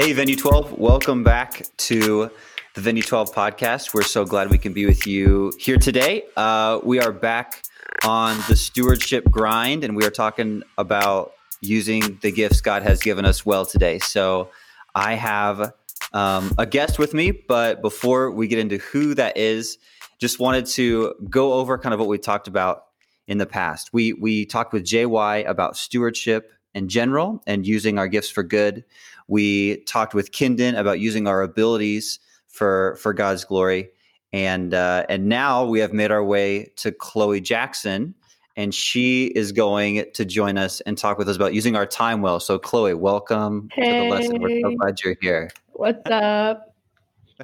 Hey, Venue 12, welcome back to the Venue 12 podcast. We're so glad we can be with you here today. Uh, we are back on the stewardship grind, and we are talking about using the gifts God has given us well today. So I have um, a guest with me, but before we get into who that is, just wanted to go over kind of what we talked about in the past. We we talked with JY about stewardship in general and using our gifts for good. We talked with Kindon about using our abilities for for God's glory, and uh, and now we have made our way to Chloe Jackson, and she is going to join us and talk with us about using our time well. So, Chloe, welcome hey. to the lesson. We're so glad you're here. What's up?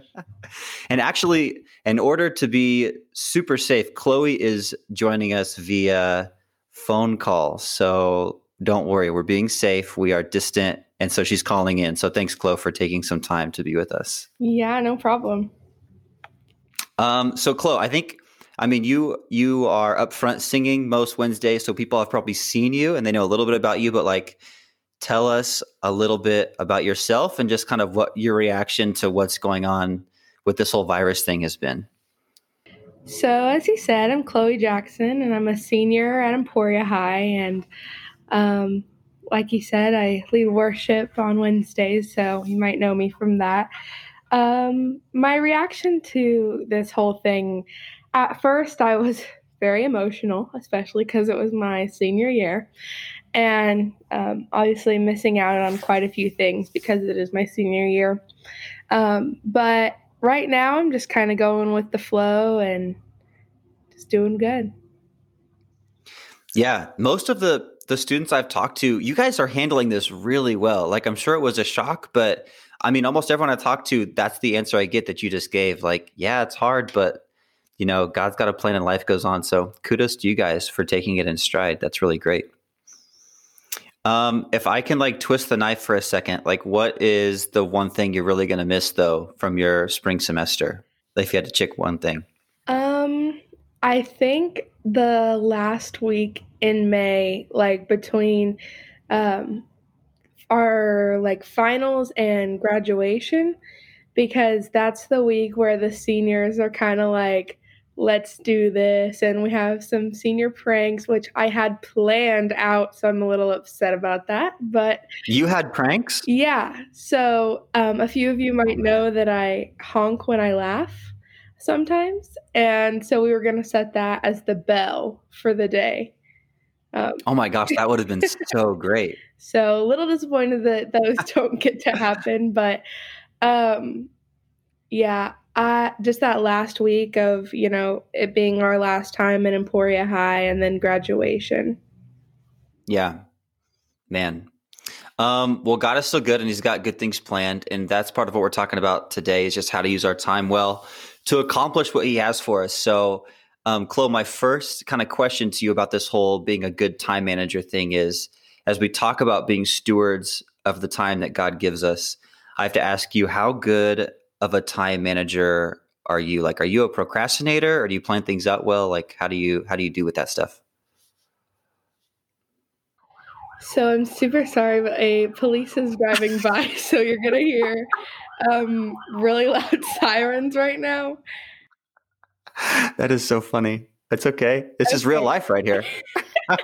and actually, in order to be super safe, Chloe is joining us via phone call. So don't worry, we're being safe. We are distant. And so she's calling in. So thanks, Chloe, for taking some time to be with us. Yeah, no problem. Um, so Chloe, I think I mean you you are up front singing most Wednesdays, so people have probably seen you and they know a little bit about you, but like tell us a little bit about yourself and just kind of what your reaction to what's going on with this whole virus thing has been. So, as you said, I'm Chloe Jackson and I'm a senior at Emporia High. And um, like you said, I lead worship on Wednesdays, so you might know me from that. Um, my reaction to this whole thing at first, I was very emotional, especially because it was my senior year. And um, obviously, missing out on quite a few things because it is my senior year. Um, but right now, I'm just kind of going with the flow and just doing good. Yeah, most of the the students I've talked to, you guys are handling this really well. Like I'm sure it was a shock, but I mean, almost everyone I talked to, that's the answer I get that you just gave. Like, yeah, it's hard, but you know, God's got a plan and life goes on. So kudos to you guys for taking it in stride. That's really great. Um, if I can like twist the knife for a second, like what is the one thing you're really going to miss though from your spring semester? If you had to check one thing. Um, I think the last week in May, like between um, our like finals and graduation, because that's the week where the seniors are kind of like, let's do this. And we have some senior pranks, which I had planned out. So I'm a little upset about that. But you had pranks? Yeah. So um, a few of you might know that I honk when I laugh sometimes. And so we were going to set that as the bell for the day. Um, oh my gosh, that would have been so great. So a little disappointed that those don't get to happen, but um, yeah, I, just that last week of you know it being our last time in Emporia High and then graduation. Yeah, man. Um, well, God is so good, and He's got good things planned, and that's part of what we're talking about today. Is just how to use our time well to accomplish what He has for us. So um, Chloe, my first kind of question to you about this whole being a good time manager thing is as we talk about being stewards of the time that God gives us, I have to ask you, how good of a time manager are you? Like, are you a procrastinator or do you plan things out well? Like, how do you, how do you do with that stuff? So I'm super sorry, but a police is driving by, so you're gonna hear um, really loud sirens right now. that is so funny. That's okay. This okay. is real life right here.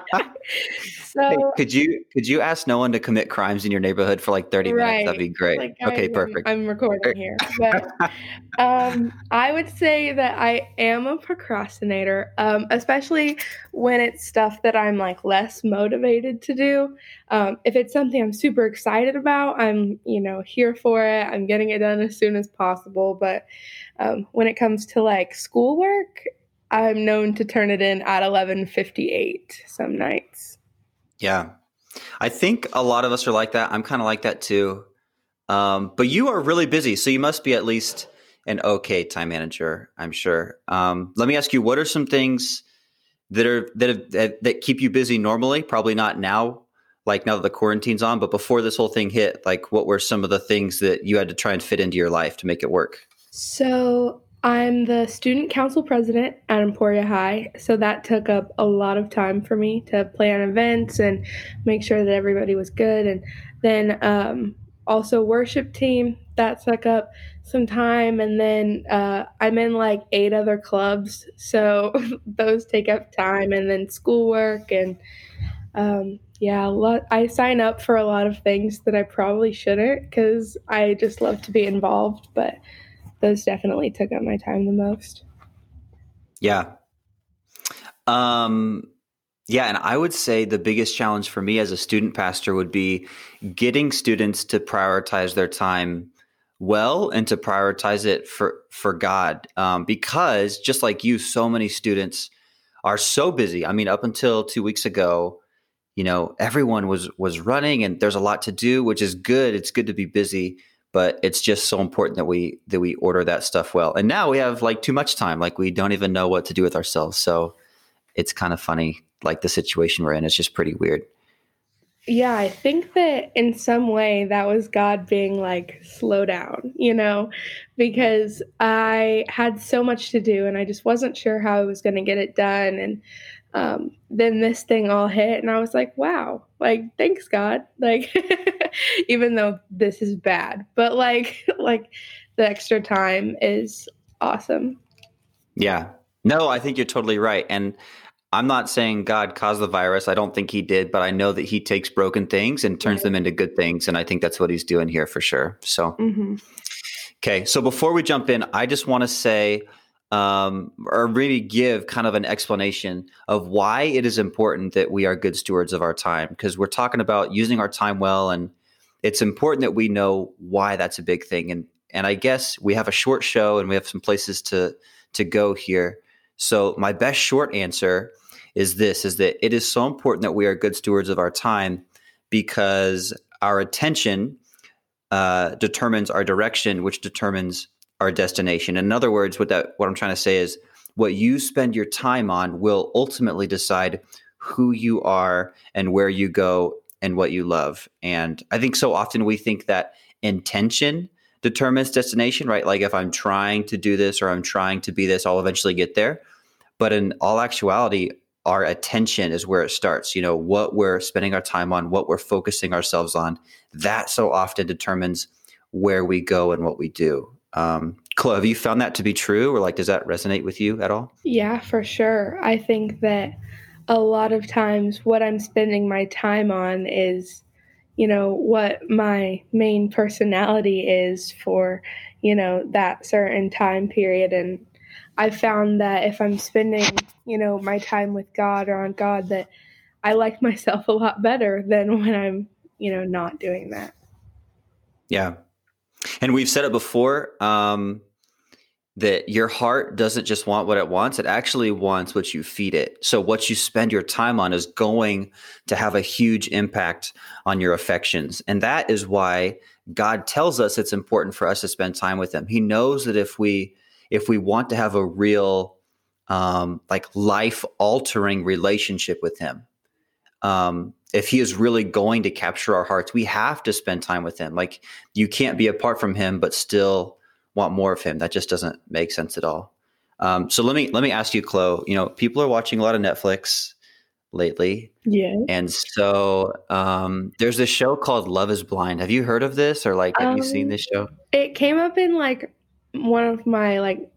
so hey, could you could you ask no one to commit crimes in your neighborhood for like 30 right. minutes? That'd be great. Like, okay, I'm, perfect. I'm recording here. But um, I would say that I am a procrastinator, um, especially when it's stuff that I'm like less motivated to do. Um, if it's something I'm super excited about, I'm, you know, here for it. I'm getting it done as soon as possible. But um, when it comes to like schoolwork, I'm known to turn it in at 11:58 some nights. Yeah. I think a lot of us are like that. I'm kind of like that too. Um, but you are really busy, so you must be at least an okay time manager, I'm sure. Um, let me ask you, what are some things that are that, have, that that keep you busy normally? Probably not now, like now that the quarantine's on, but before this whole thing hit, like what were some of the things that you had to try and fit into your life to make it work? So I'm the student council president at Emporia High, so that took up a lot of time for me to plan events and make sure that everybody was good. And then um, also worship team that took up some time and then uh, i'm in like eight other clubs so those take up time and then schoolwork and um, yeah lot, i sign up for a lot of things that i probably shouldn't because i just love to be involved but those definitely took up my time the most yeah um yeah, and I would say the biggest challenge for me as a student pastor would be getting students to prioritize their time well and to prioritize it for for God, um, because just like you, so many students are so busy. I mean, up until two weeks ago, you know, everyone was was running, and there's a lot to do, which is good. It's good to be busy, but it's just so important that we that we order that stuff well. And now we have like too much time, like we don't even know what to do with ourselves. So it's kind of funny like the situation we're in. It's just pretty weird. Yeah, I think that in some way that was God being like, slow down, you know, because I had so much to do and I just wasn't sure how I was going to get it done. And um, then this thing all hit, and I was like, wow, like, thanks, God. Like, even though this is bad, but like, like the extra time is awesome. Yeah. No, I think you're totally right. And I'm not saying God caused the virus. I don't think he did, but I know that he takes broken things and turns right. them into good things. And I think that's what he's doing here for sure. So, mm-hmm. okay. So before we jump in, I just want to say, um, or maybe give kind of an explanation of why it is important that we are good stewards of our time. Because we're talking about using our time well, and it's important that we know why that's a big thing. And and I guess we have a short show and we have some places to to go here. So my best short answer is this is that it is so important that we are good stewards of our time because our attention uh, determines our direction, which determines our destination. In other words, what that what I'm trying to say is what you spend your time on will ultimately decide who you are and where you go and what you love. And I think so often we think that intention determines destination, right? Like if I'm trying to do this or I'm trying to be this, I'll eventually get there. But in all actuality, our attention is where it starts. You know, what we're spending our time on, what we're focusing ourselves on, that so often determines where we go and what we do. Um, Chloe, have you found that to be true, or like, does that resonate with you at all? Yeah, for sure. I think that a lot of times what I'm spending my time on is, you know, what my main personality is for, you know, that certain time period. And I found that if I'm spending, you know, my time with God or on God, that I like myself a lot better than when I'm, you know, not doing that. Yeah. And we've said it before um, that your heart doesn't just want what it wants, it actually wants what you feed it. So, what you spend your time on is going to have a huge impact on your affections. And that is why God tells us it's important for us to spend time with Him. He knows that if we if we want to have a real um, like life altering relationship with him um, if he is really going to capture our hearts we have to spend time with him. Like you can't be apart from him but still want more of him. That just doesn't make sense at all. Um, so let me let me ask you chloe you know people are watching a lot of netflix lately. Yeah and so um, there's this show called love is blind. Have you heard of this? Or like have you seen um, this show? it came up in like one of my like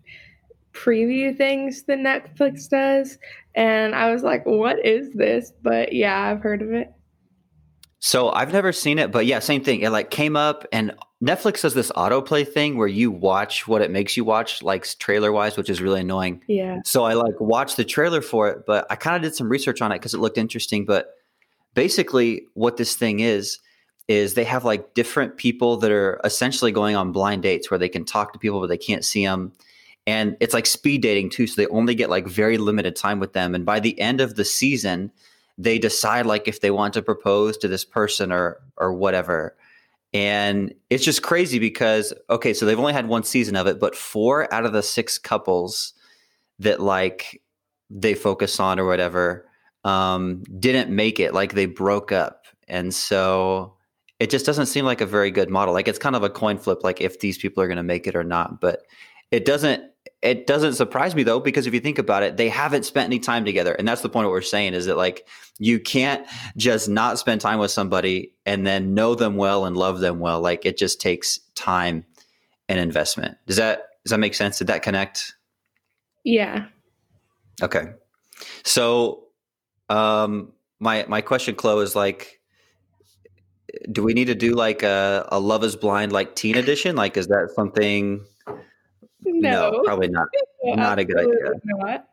preview things that Netflix does. And I was like, what is this? But yeah, I've heard of it. So I've never seen it, but yeah, same thing. It like came up and Netflix does this autoplay thing where you watch what it makes you watch, like trailer wise, which is really annoying. Yeah. So I like watched the trailer for it, but I kind of did some research on it because it looked interesting. But basically, what this thing is, is they have like different people that are essentially going on blind dates where they can talk to people but they can't see them and it's like speed dating too so they only get like very limited time with them and by the end of the season they decide like if they want to propose to this person or or whatever and it's just crazy because okay so they've only had one season of it but four out of the six couples that like they focus on or whatever um didn't make it like they broke up and so it just doesn't seem like a very good model. Like it's kind of a coin flip, like if these people are going to make it or not. But it doesn't. It doesn't surprise me though because if you think about it they haven't spent any time together. And that's the point of what we're saying is that like you can't just not spend time with somebody and then know them well and love them well. Like it just takes time and investment. Does that does that make sense? Did that connect? Yeah. Okay. So um my my question chloe is like do we need to do like a, a love is blind like teen edition? Like is that something no, no probably not. Not a good idea. not.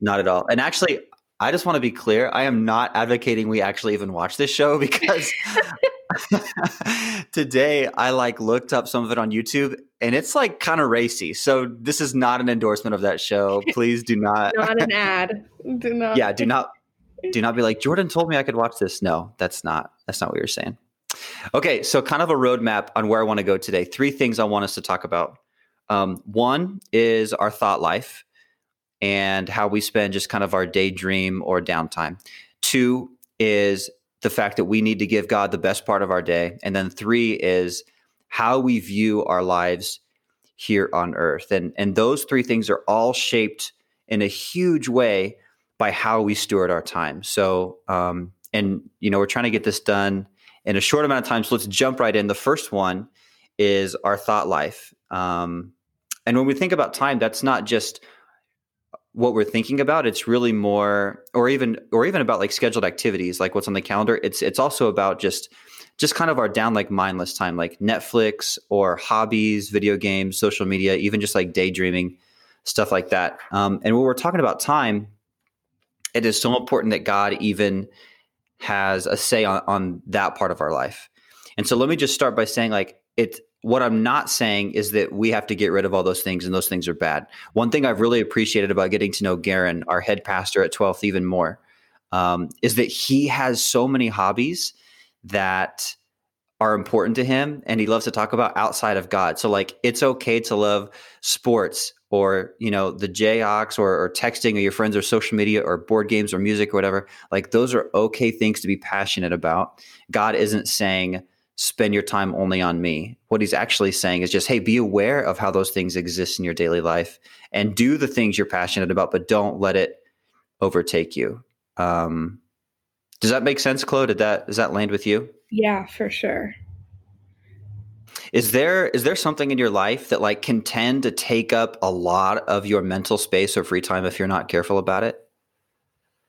not at all. And actually i just want to be clear i am not advocating we actually even watch this show because today i like looked up some of it on youtube and it's like kind of racy. So this is not an endorsement of that show. Please do not not an ad. Do not. Yeah do not do not be like jordan told me i could watch this. No that's not that's not what you're saying. Okay, so kind of a roadmap on where I want to go today. Three things I want us to talk about. Um, one is our thought life and how we spend just kind of our daydream or downtime. Two is the fact that we need to give God the best part of our day. And then three is how we view our lives here on earth. And, and those three things are all shaped in a huge way by how we steward our time. So, um, and, you know, we're trying to get this done in a short amount of time. So let's jump right in. The first one is our thought life. Um, and when we think about time, that's not just what we're thinking about. It's really more, or even, or even about like scheduled activities, like what's on the calendar. It's it's also about just just kind of our down like mindless time, like Netflix or hobbies, video games, social media, even just like daydreaming, stuff like that. Um, and when we're talking about time, it is so important that God even has a say on, on that part of our life. And so let me just start by saying like it what I'm not saying is that we have to get rid of all those things and those things are bad. One thing I've really appreciated about getting to know Garen, our head pastor at 12th, even more, um, is that he has so many hobbies that are important to him and he loves to talk about outside of God. So like it's okay to love sports or you know the Jayhawks or, or texting or your friends or social media or board games or music or whatever like those are okay things to be passionate about god isn't saying spend your time only on me. What he's actually saying is just hey be aware of how those things exist in your daily life and do the things you're passionate about but don't let it overtake you. Um, does that make sense chloe did that does that land with you? Yeah for sure. Is there is there something in your life that like can tend to take up a lot of your mental space or free time if you're not careful about it?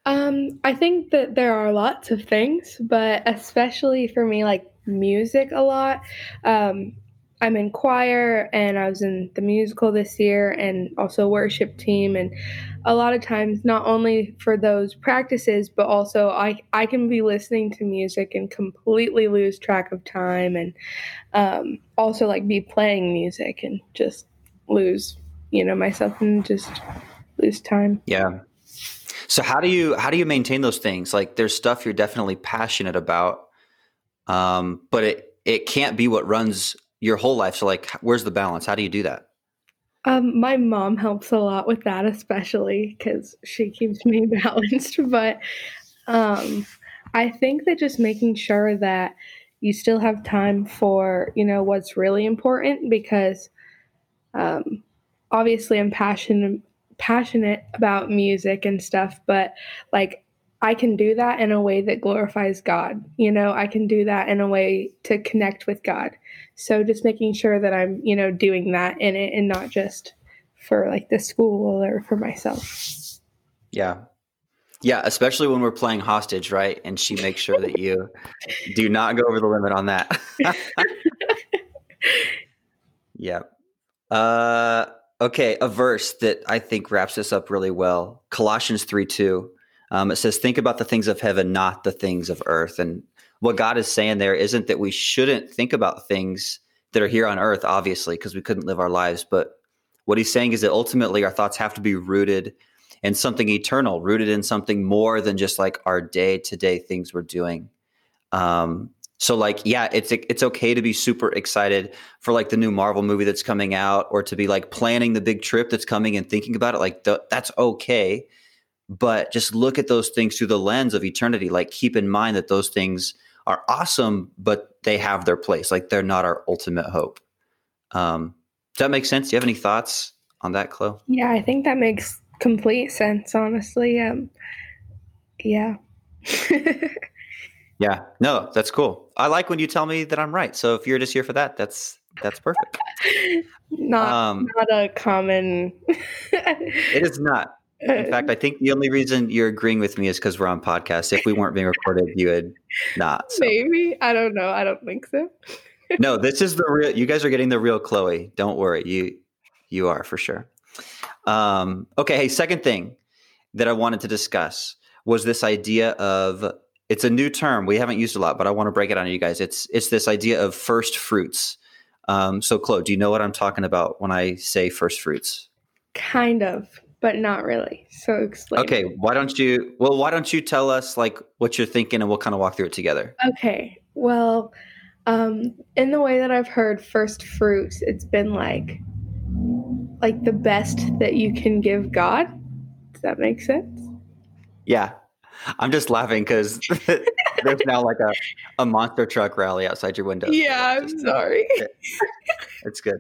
Um, I think that there are lots of things, but especially for me, like music a lot. Um, I'm in choir and I was in the musical this year and also worship team and a lot of times not only for those practices but also I I can be listening to music and completely lose track of time and um, also like be playing music and just lose you know myself and just lose time. Yeah. So how do you how do you maintain those things? Like there's stuff you're definitely passionate about um, but it it can't be what runs your whole life. So like, where's the balance? How do you do that? Um, my mom helps a lot with that, especially because she keeps me balanced. But um, I think that just making sure that you still have time for you know what's really important because um, obviously I'm passionate passionate about music and stuff, but like I can do that in a way that glorifies God. You know, I can do that in a way to connect with God. So just making sure that I'm, you know, doing that in it and not just for like the school or for myself. Yeah. Yeah, especially when we're playing hostage, right? And she makes sure that you do not go over the limit on that. yeah. Uh okay, a verse that I think wraps this up really well. Colossians 3 2. Um, it says, Think about the things of heaven, not the things of earth. And what God is saying there isn't that we shouldn't think about things that are here on earth, obviously, because we couldn't live our lives. But what he's saying is that ultimately our thoughts have to be rooted in something eternal, rooted in something more than just like our day to day things we're doing. Um, so like, yeah, it's it's okay to be super excited for like the new Marvel movie that's coming out, or to be like planning the big trip that's coming and thinking about it. Like the, that's okay, but just look at those things through the lens of eternity. Like keep in mind that those things are awesome, but they have their place. Like they're not our ultimate hope. Um, does that make sense? Do you have any thoughts on that, Chloe? Yeah, I think that makes complete sense, honestly. Um, yeah. yeah. No, that's cool. I like when you tell me that I'm right. So if you're just here for that, that's that's perfect. not um, not a common. it is not. In fact, I think the only reason you're agreeing with me is because we're on podcast. If we weren't being recorded, you would not. So. Maybe I don't know. I don't think so. no, this is the real. You guys are getting the real Chloe. Don't worry. You you are for sure. Um, okay. Hey, second thing that I wanted to discuss was this idea of it's a new term we haven't used a lot, but I want to break it on you guys. It's it's this idea of first fruits. Um, so, Chloe, do you know what I'm talking about when I say first fruits? Kind of, but not really. So explain. Okay, why don't you? Well, why don't you tell us like what you're thinking, and we'll kind of walk through it together. Okay. Well, um, in the way that I've heard first fruits, it's been like like the best that you can give God. Does that make sense? Yeah, I'm just laughing because there's now like a, a monster truck rally outside your window. Yeah, I'm sorry. it's good.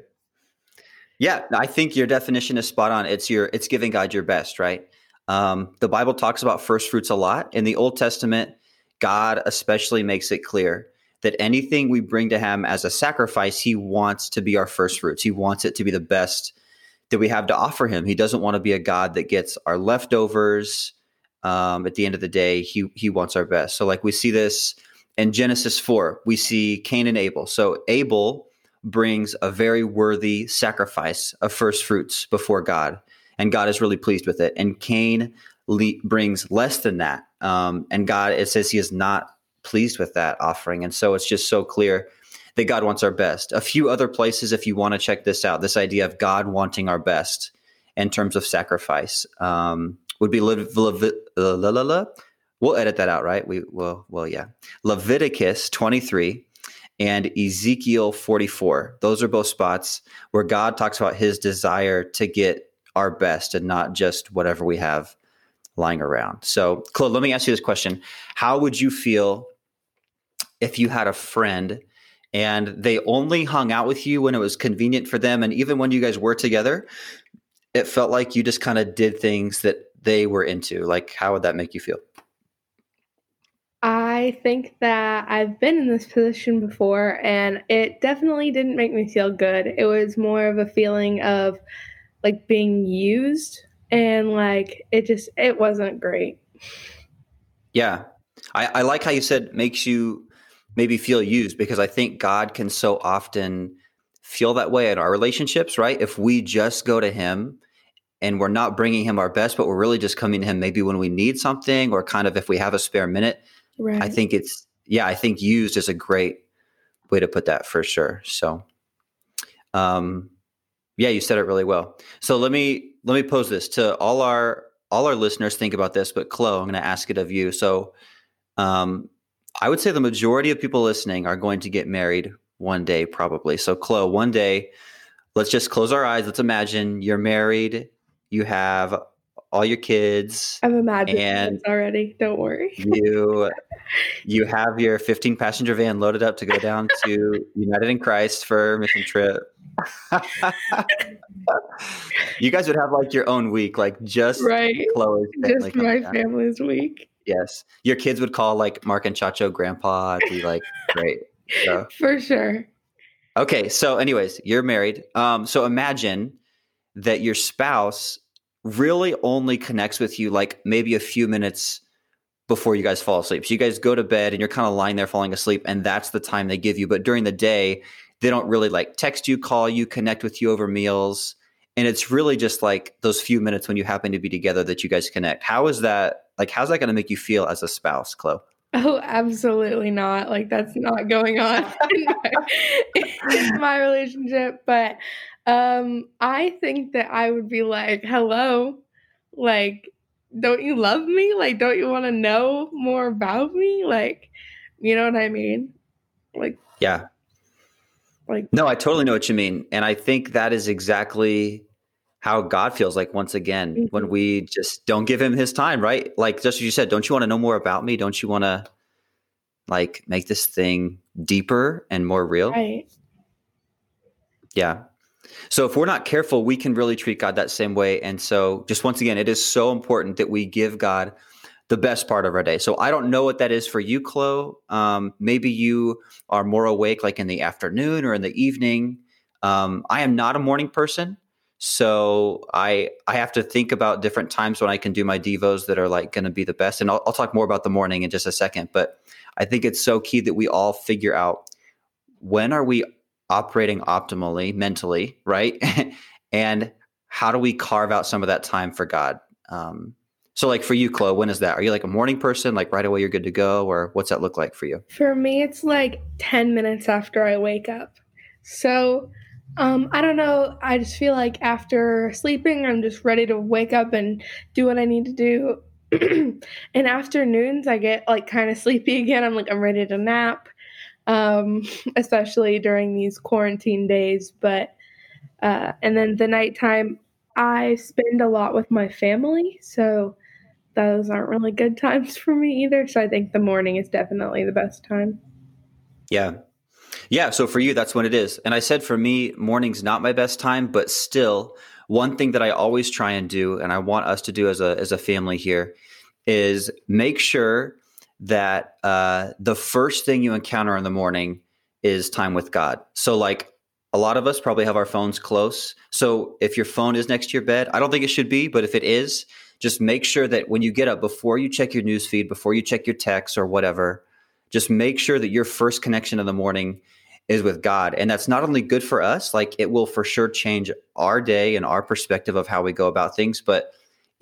Yeah, I think your definition is spot on. It's your it's giving God your best, right? Um, the Bible talks about first fruits a lot. In the Old Testament, God especially makes it clear that anything we bring to Him as a sacrifice, He wants to be our first fruits. He wants it to be the best that we have to offer Him. He doesn't want to be a God that gets our leftovers um, at the end of the day, he he wants our best. So like we see this in Genesis four, we see Cain and Abel. So Abel brings a very worthy sacrifice of first fruits before God, and God is really pleased with it. And Cain le- brings less than that, um, and God it says He is not pleased with that offering. And so it's just so clear that God wants our best. A few other places, if you want to check this out, this idea of God wanting our best in terms of sacrifice. Um, would be Le- we'll edit that out, right? We well, well, yeah. Leviticus 23 and Ezekiel 44. Those are both spots where God talks about his desire to get our best and not just whatever we have lying around. So, Chloe, let me ask you this question. How would you feel if you had a friend and they only hung out with you when it was convenient for them and even when you guys were together, it felt like you just kind of did things that they were into? Like, how would that make you feel? I think that I've been in this position before, and it definitely didn't make me feel good. It was more of a feeling of like being used, and like it just it wasn't great. Yeah, I, I like how you said makes you maybe feel used because I think God can so often feel that way in our relationships, right? If we just go to Him and we're not bringing him our best, but we're really just coming to him maybe when we need something or kind of if we have a spare minute. Right. I think it's, yeah, I think used is a great way to put that for sure. So, um, yeah, you said it really well. So let me let me pose this to all our all our listeners. Think about this, but Chloe, I'm going to ask it of you. So, um, I would say the majority of people listening are going to get married one day, probably. So, Chloe, one day, let's just close our eyes. Let's imagine you're married you have all your kids. I'm imagining and already. Don't worry. you you have your 15 passenger van loaded up to go down to United in Christ for mission trip. you guys would have like your own week, like just right. Chloe's family. Just my down. family's week. Yes, your kids would call like Mark and Chacho grandpa. It'd be like great. So. For sure. Okay, so anyways, you're married. Um, so imagine that your spouse really only connects with you like maybe a few minutes before you guys fall asleep. So you guys go to bed and you're kind of lying there falling asleep, and that's the time they give you. But during the day, they don't really like text you, call you, connect with you over meals. And it's really just like those few minutes when you happen to be together that you guys connect. How is that like how's that gonna make you feel as a spouse, Chloe? Oh, absolutely not. Like that's not going on in my, in my relationship. But um, I think that I would be like, hello, like, don't you love me? Like, don't you want to know more about me? Like, you know what I mean? Like, yeah. Like, no, I totally know what you mean. And I think that is exactly how God feels like once again mm-hmm. when we just don't give him his time, right? Like, just as you said, don't you want to know more about me? Don't you want to like make this thing deeper and more real? Right. Yeah. So if we're not careful, we can really treat God that same way. And so, just once again, it is so important that we give God the best part of our day. So I don't know what that is for you, Chloe. Um, maybe you are more awake like in the afternoon or in the evening. Um, I am not a morning person. So I I have to think about different times when I can do my devos that are like going to be the best. And I'll, I'll talk more about the morning in just a second. But I think it's so key that we all figure out when are we operating optimally mentally, right? and how do we carve out some of that time for God? Um, so, like for you, Chloe, when is that? Are you like a morning person, like right away you're good to go, or what's that look like for you? For me, it's like 10 minutes after I wake up. So, um, I don't know. I just feel like after sleeping, I'm just ready to wake up and do what I need to do. in afternoons, I get like kind of sleepy again. I'm like, I'm ready to nap, um, especially during these quarantine days. But, uh, and then the nighttime, I spend a lot with my family. So, those aren't really good times for me either. So I think the morning is definitely the best time. Yeah. Yeah. So for you, that's when it is. And I said for me, morning's not my best time, but still, one thing that I always try and do, and I want us to do as a as a family here, is make sure that uh, the first thing you encounter in the morning is time with God. So like a lot of us probably have our phones close. So if your phone is next to your bed, I don't think it should be, but if it is, just make sure that when you get up, before you check your news feed, before you check your text or whatever, just make sure that your first connection in the morning is with God. And that's not only good for us, like it will for sure change our day and our perspective of how we go about things, but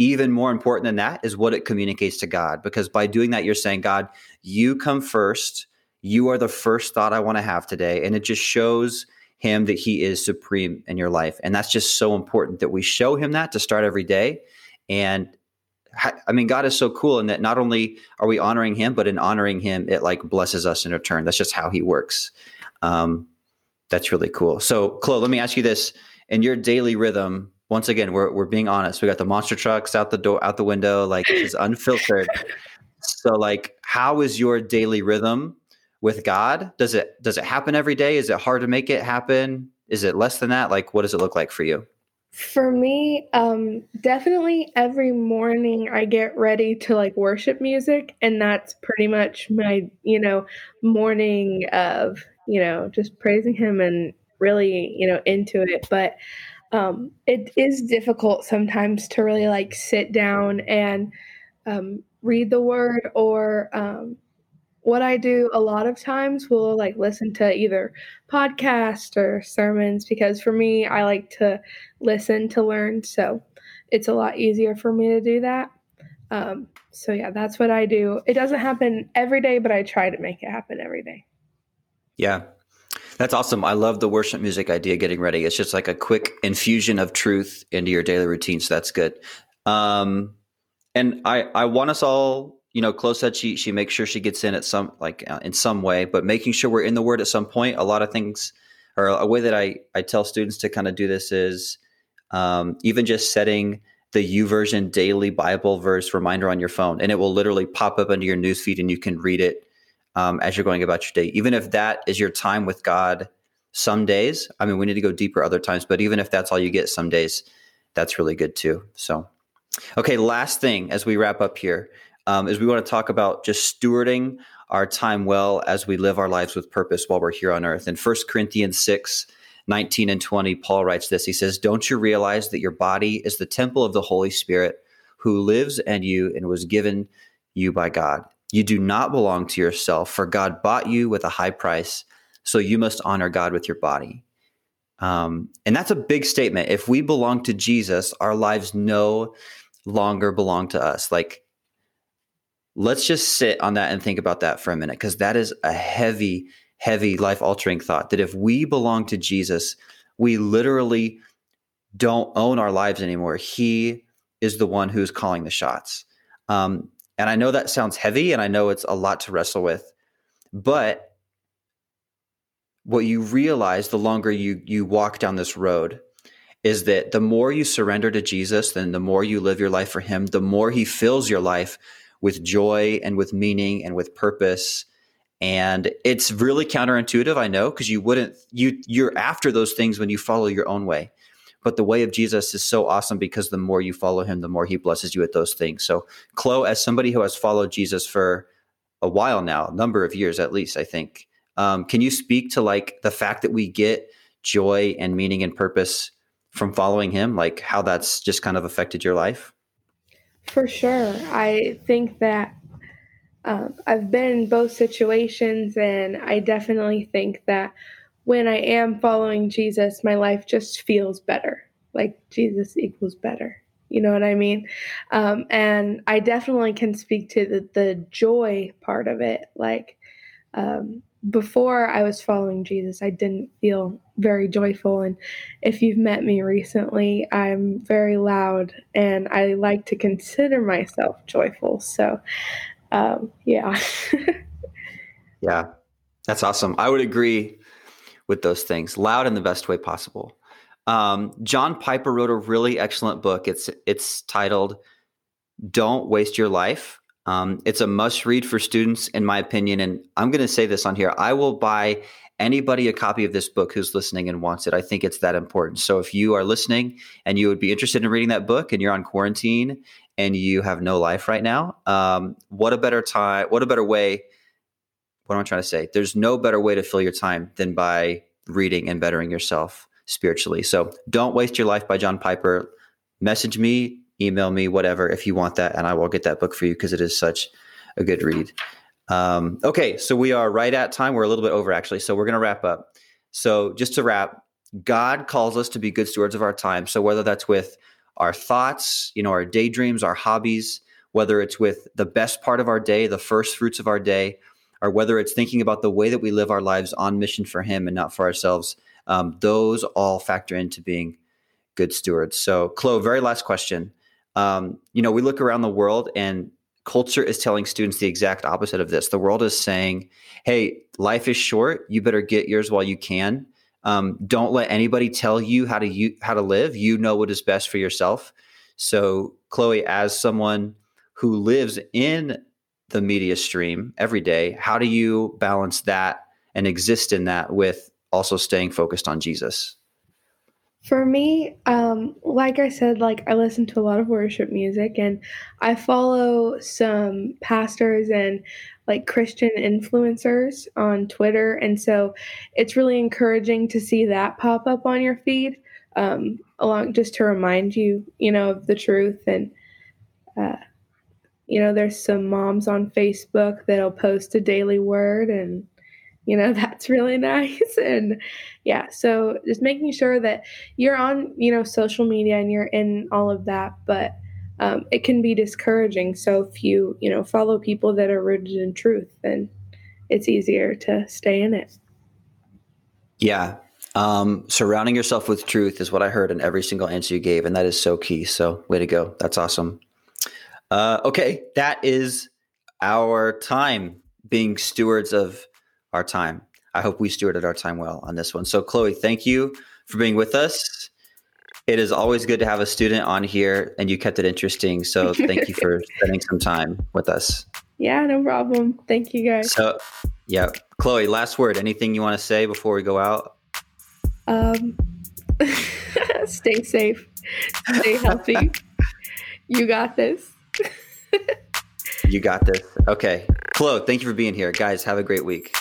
even more important than that is what it communicates to God. Because by doing that, you're saying, God, you come first. You are the first thought I want to have today. And it just shows him that he is supreme in your life. And that's just so important that we show him that to start every day. And I mean, God is so cool in that not only are we honoring Him, but in honoring Him, it like blesses us in return. That's just how He works. Um, that's really cool. So, Chloe, let me ask you this: in your daily rhythm, once again, we're we're being honest. We got the monster trucks out the door, out the window, like it's unfiltered. so, like, how is your daily rhythm with God? Does it does it happen every day? Is it hard to make it happen? Is it less than that? Like, what does it look like for you? For me, um, definitely every morning I get ready to like worship music, and that's pretty much my, you know, morning of, you know, just praising Him and really, you know, into it. But um, it is difficult sometimes to really like sit down and um, read the word or um, what I do a lot of times will like listen to either podcast or sermons because for me, I like to listen to learn. So it's a lot easier for me to do that. Um, so yeah, that's what I do. It doesn't happen every day, but I try to make it happen every day. Yeah. That's awesome. I love the worship music idea getting ready. It's just like a quick infusion of truth into your daily routine. So that's good. Um, and I, I want us all you know, Chloe said she she makes sure she gets in at some like uh, in some way, but making sure we're in the Word at some point. A lot of things, or a way that I I tell students to kind of do this is um, even just setting the YouVersion daily Bible verse reminder on your phone, and it will literally pop up into your newsfeed, and you can read it um, as you're going about your day. Even if that is your time with God, some days. I mean, we need to go deeper other times, but even if that's all you get, some days, that's really good too. So. Okay, last thing as we wrap up here um, is we want to talk about just stewarding our time well as we live our lives with purpose while we're here on earth. In 1 Corinthians 6, 19 and 20, Paul writes this. He says, Don't you realize that your body is the temple of the Holy Spirit who lives in you and was given you by God? You do not belong to yourself, for God bought you with a high price, so you must honor God with your body. Um, and that's a big statement. If we belong to Jesus, our lives no longer belong to us. Like let's just sit on that and think about that for a minute because that is a heavy heavy life altering thought that if we belong to jesus we literally don't own our lives anymore he is the one who's calling the shots um, and i know that sounds heavy and i know it's a lot to wrestle with but what you realize the longer you you walk down this road is that the more you surrender to jesus then the more you live your life for him the more he fills your life with joy and with meaning and with purpose. And it's really counterintuitive i know because you wouldn't you you're after those things when you follow your own way but the way of jesus is so awesome because the more you follow him the more he blesses you with those things. So chloe as somebody who has followed jesus for a while now number of years at least i think um, can you speak to like the fact that we get joy and meaning and purpose from following him? Like how that's just kind of affected your life? For sure. I think that um, I've been in both situations, and I definitely think that when I am following Jesus, my life just feels better. Like Jesus equals better. You know what I mean? Um, and I definitely can speak to the, the joy part of it. Like um, before I was following Jesus, I didn't feel very joyful. And if you've met me recently, I'm very loud and I like to consider myself joyful. So um, yeah. yeah, that's awesome. I would agree with those things. Loud in the best way possible. Um, John Piper wrote a really excellent book. It's it's titled "Don't Waste Your Life." Um, it's a must read for students, in my opinion. And I'm going to say this on here: I will buy anybody a copy of this book who's listening and wants it. I think it's that important. So if you are listening and you would be interested in reading that book, and you're on quarantine and you have no life right now, um, what a better time, what a better way. What am I trying to say? There's no better way to fill your time than by reading and bettering yourself spiritually. So don't waste your life by John Piper. Message me, email me, whatever, if you want that, and I will get that book for you because it is such a good read. Um, okay, so we are right at time. We're a little bit over actually, so we're going to wrap up. So just to wrap, God calls us to be good stewards of our time. So whether that's with our thoughts, you know, our daydreams, our hobbies, whether it's with the best part of our day, the first fruits of our day, or whether it's thinking about the way that we live our lives on mission for Him and not for ourselves, um, those all factor into being good stewards. So, Chloe, very last question. Um, you know, we look around the world and culture is telling students the exact opposite of this. The world is saying, hey, life is short. You better get yours while you can. Um, don't let anybody tell you how to you, how to live. You know what is best for yourself. So, Chloe, as someone who lives in the media stream every day, how do you balance that and exist in that with also staying focused on Jesus? For me, um, like I said, like I listen to a lot of worship music and I follow some pastors and like Christian influencers on Twitter. And so it's really encouraging to see that pop up on your feed, um, along just to remind you, you know, of the truth. And, uh, you know, there's some moms on Facebook that'll post a daily word and, you know, that's really nice. And yeah, so just making sure that you're on, you know, social media and you're in all of that. But, um, it can be discouraging. So if you, you know, follow people that are rooted in truth, then it's easier to stay in it. Yeah. Um, surrounding yourself with truth is what I heard in every single answer you gave. And that is so key. So way to go. That's awesome. Uh, okay. That is our time being stewards of our time. I hope we stewarded our time well on this one. So Chloe, thank you for being with us. It is always good to have a student on here, and you kept it interesting. So thank you for spending some time with us. Yeah, no problem. Thank you, guys. So, yeah, Chloe, last word. Anything you want to say before we go out? Um, stay safe, stay healthy. you got this. You got this. Okay, Chloe, thank you for being here, guys. Have a great week.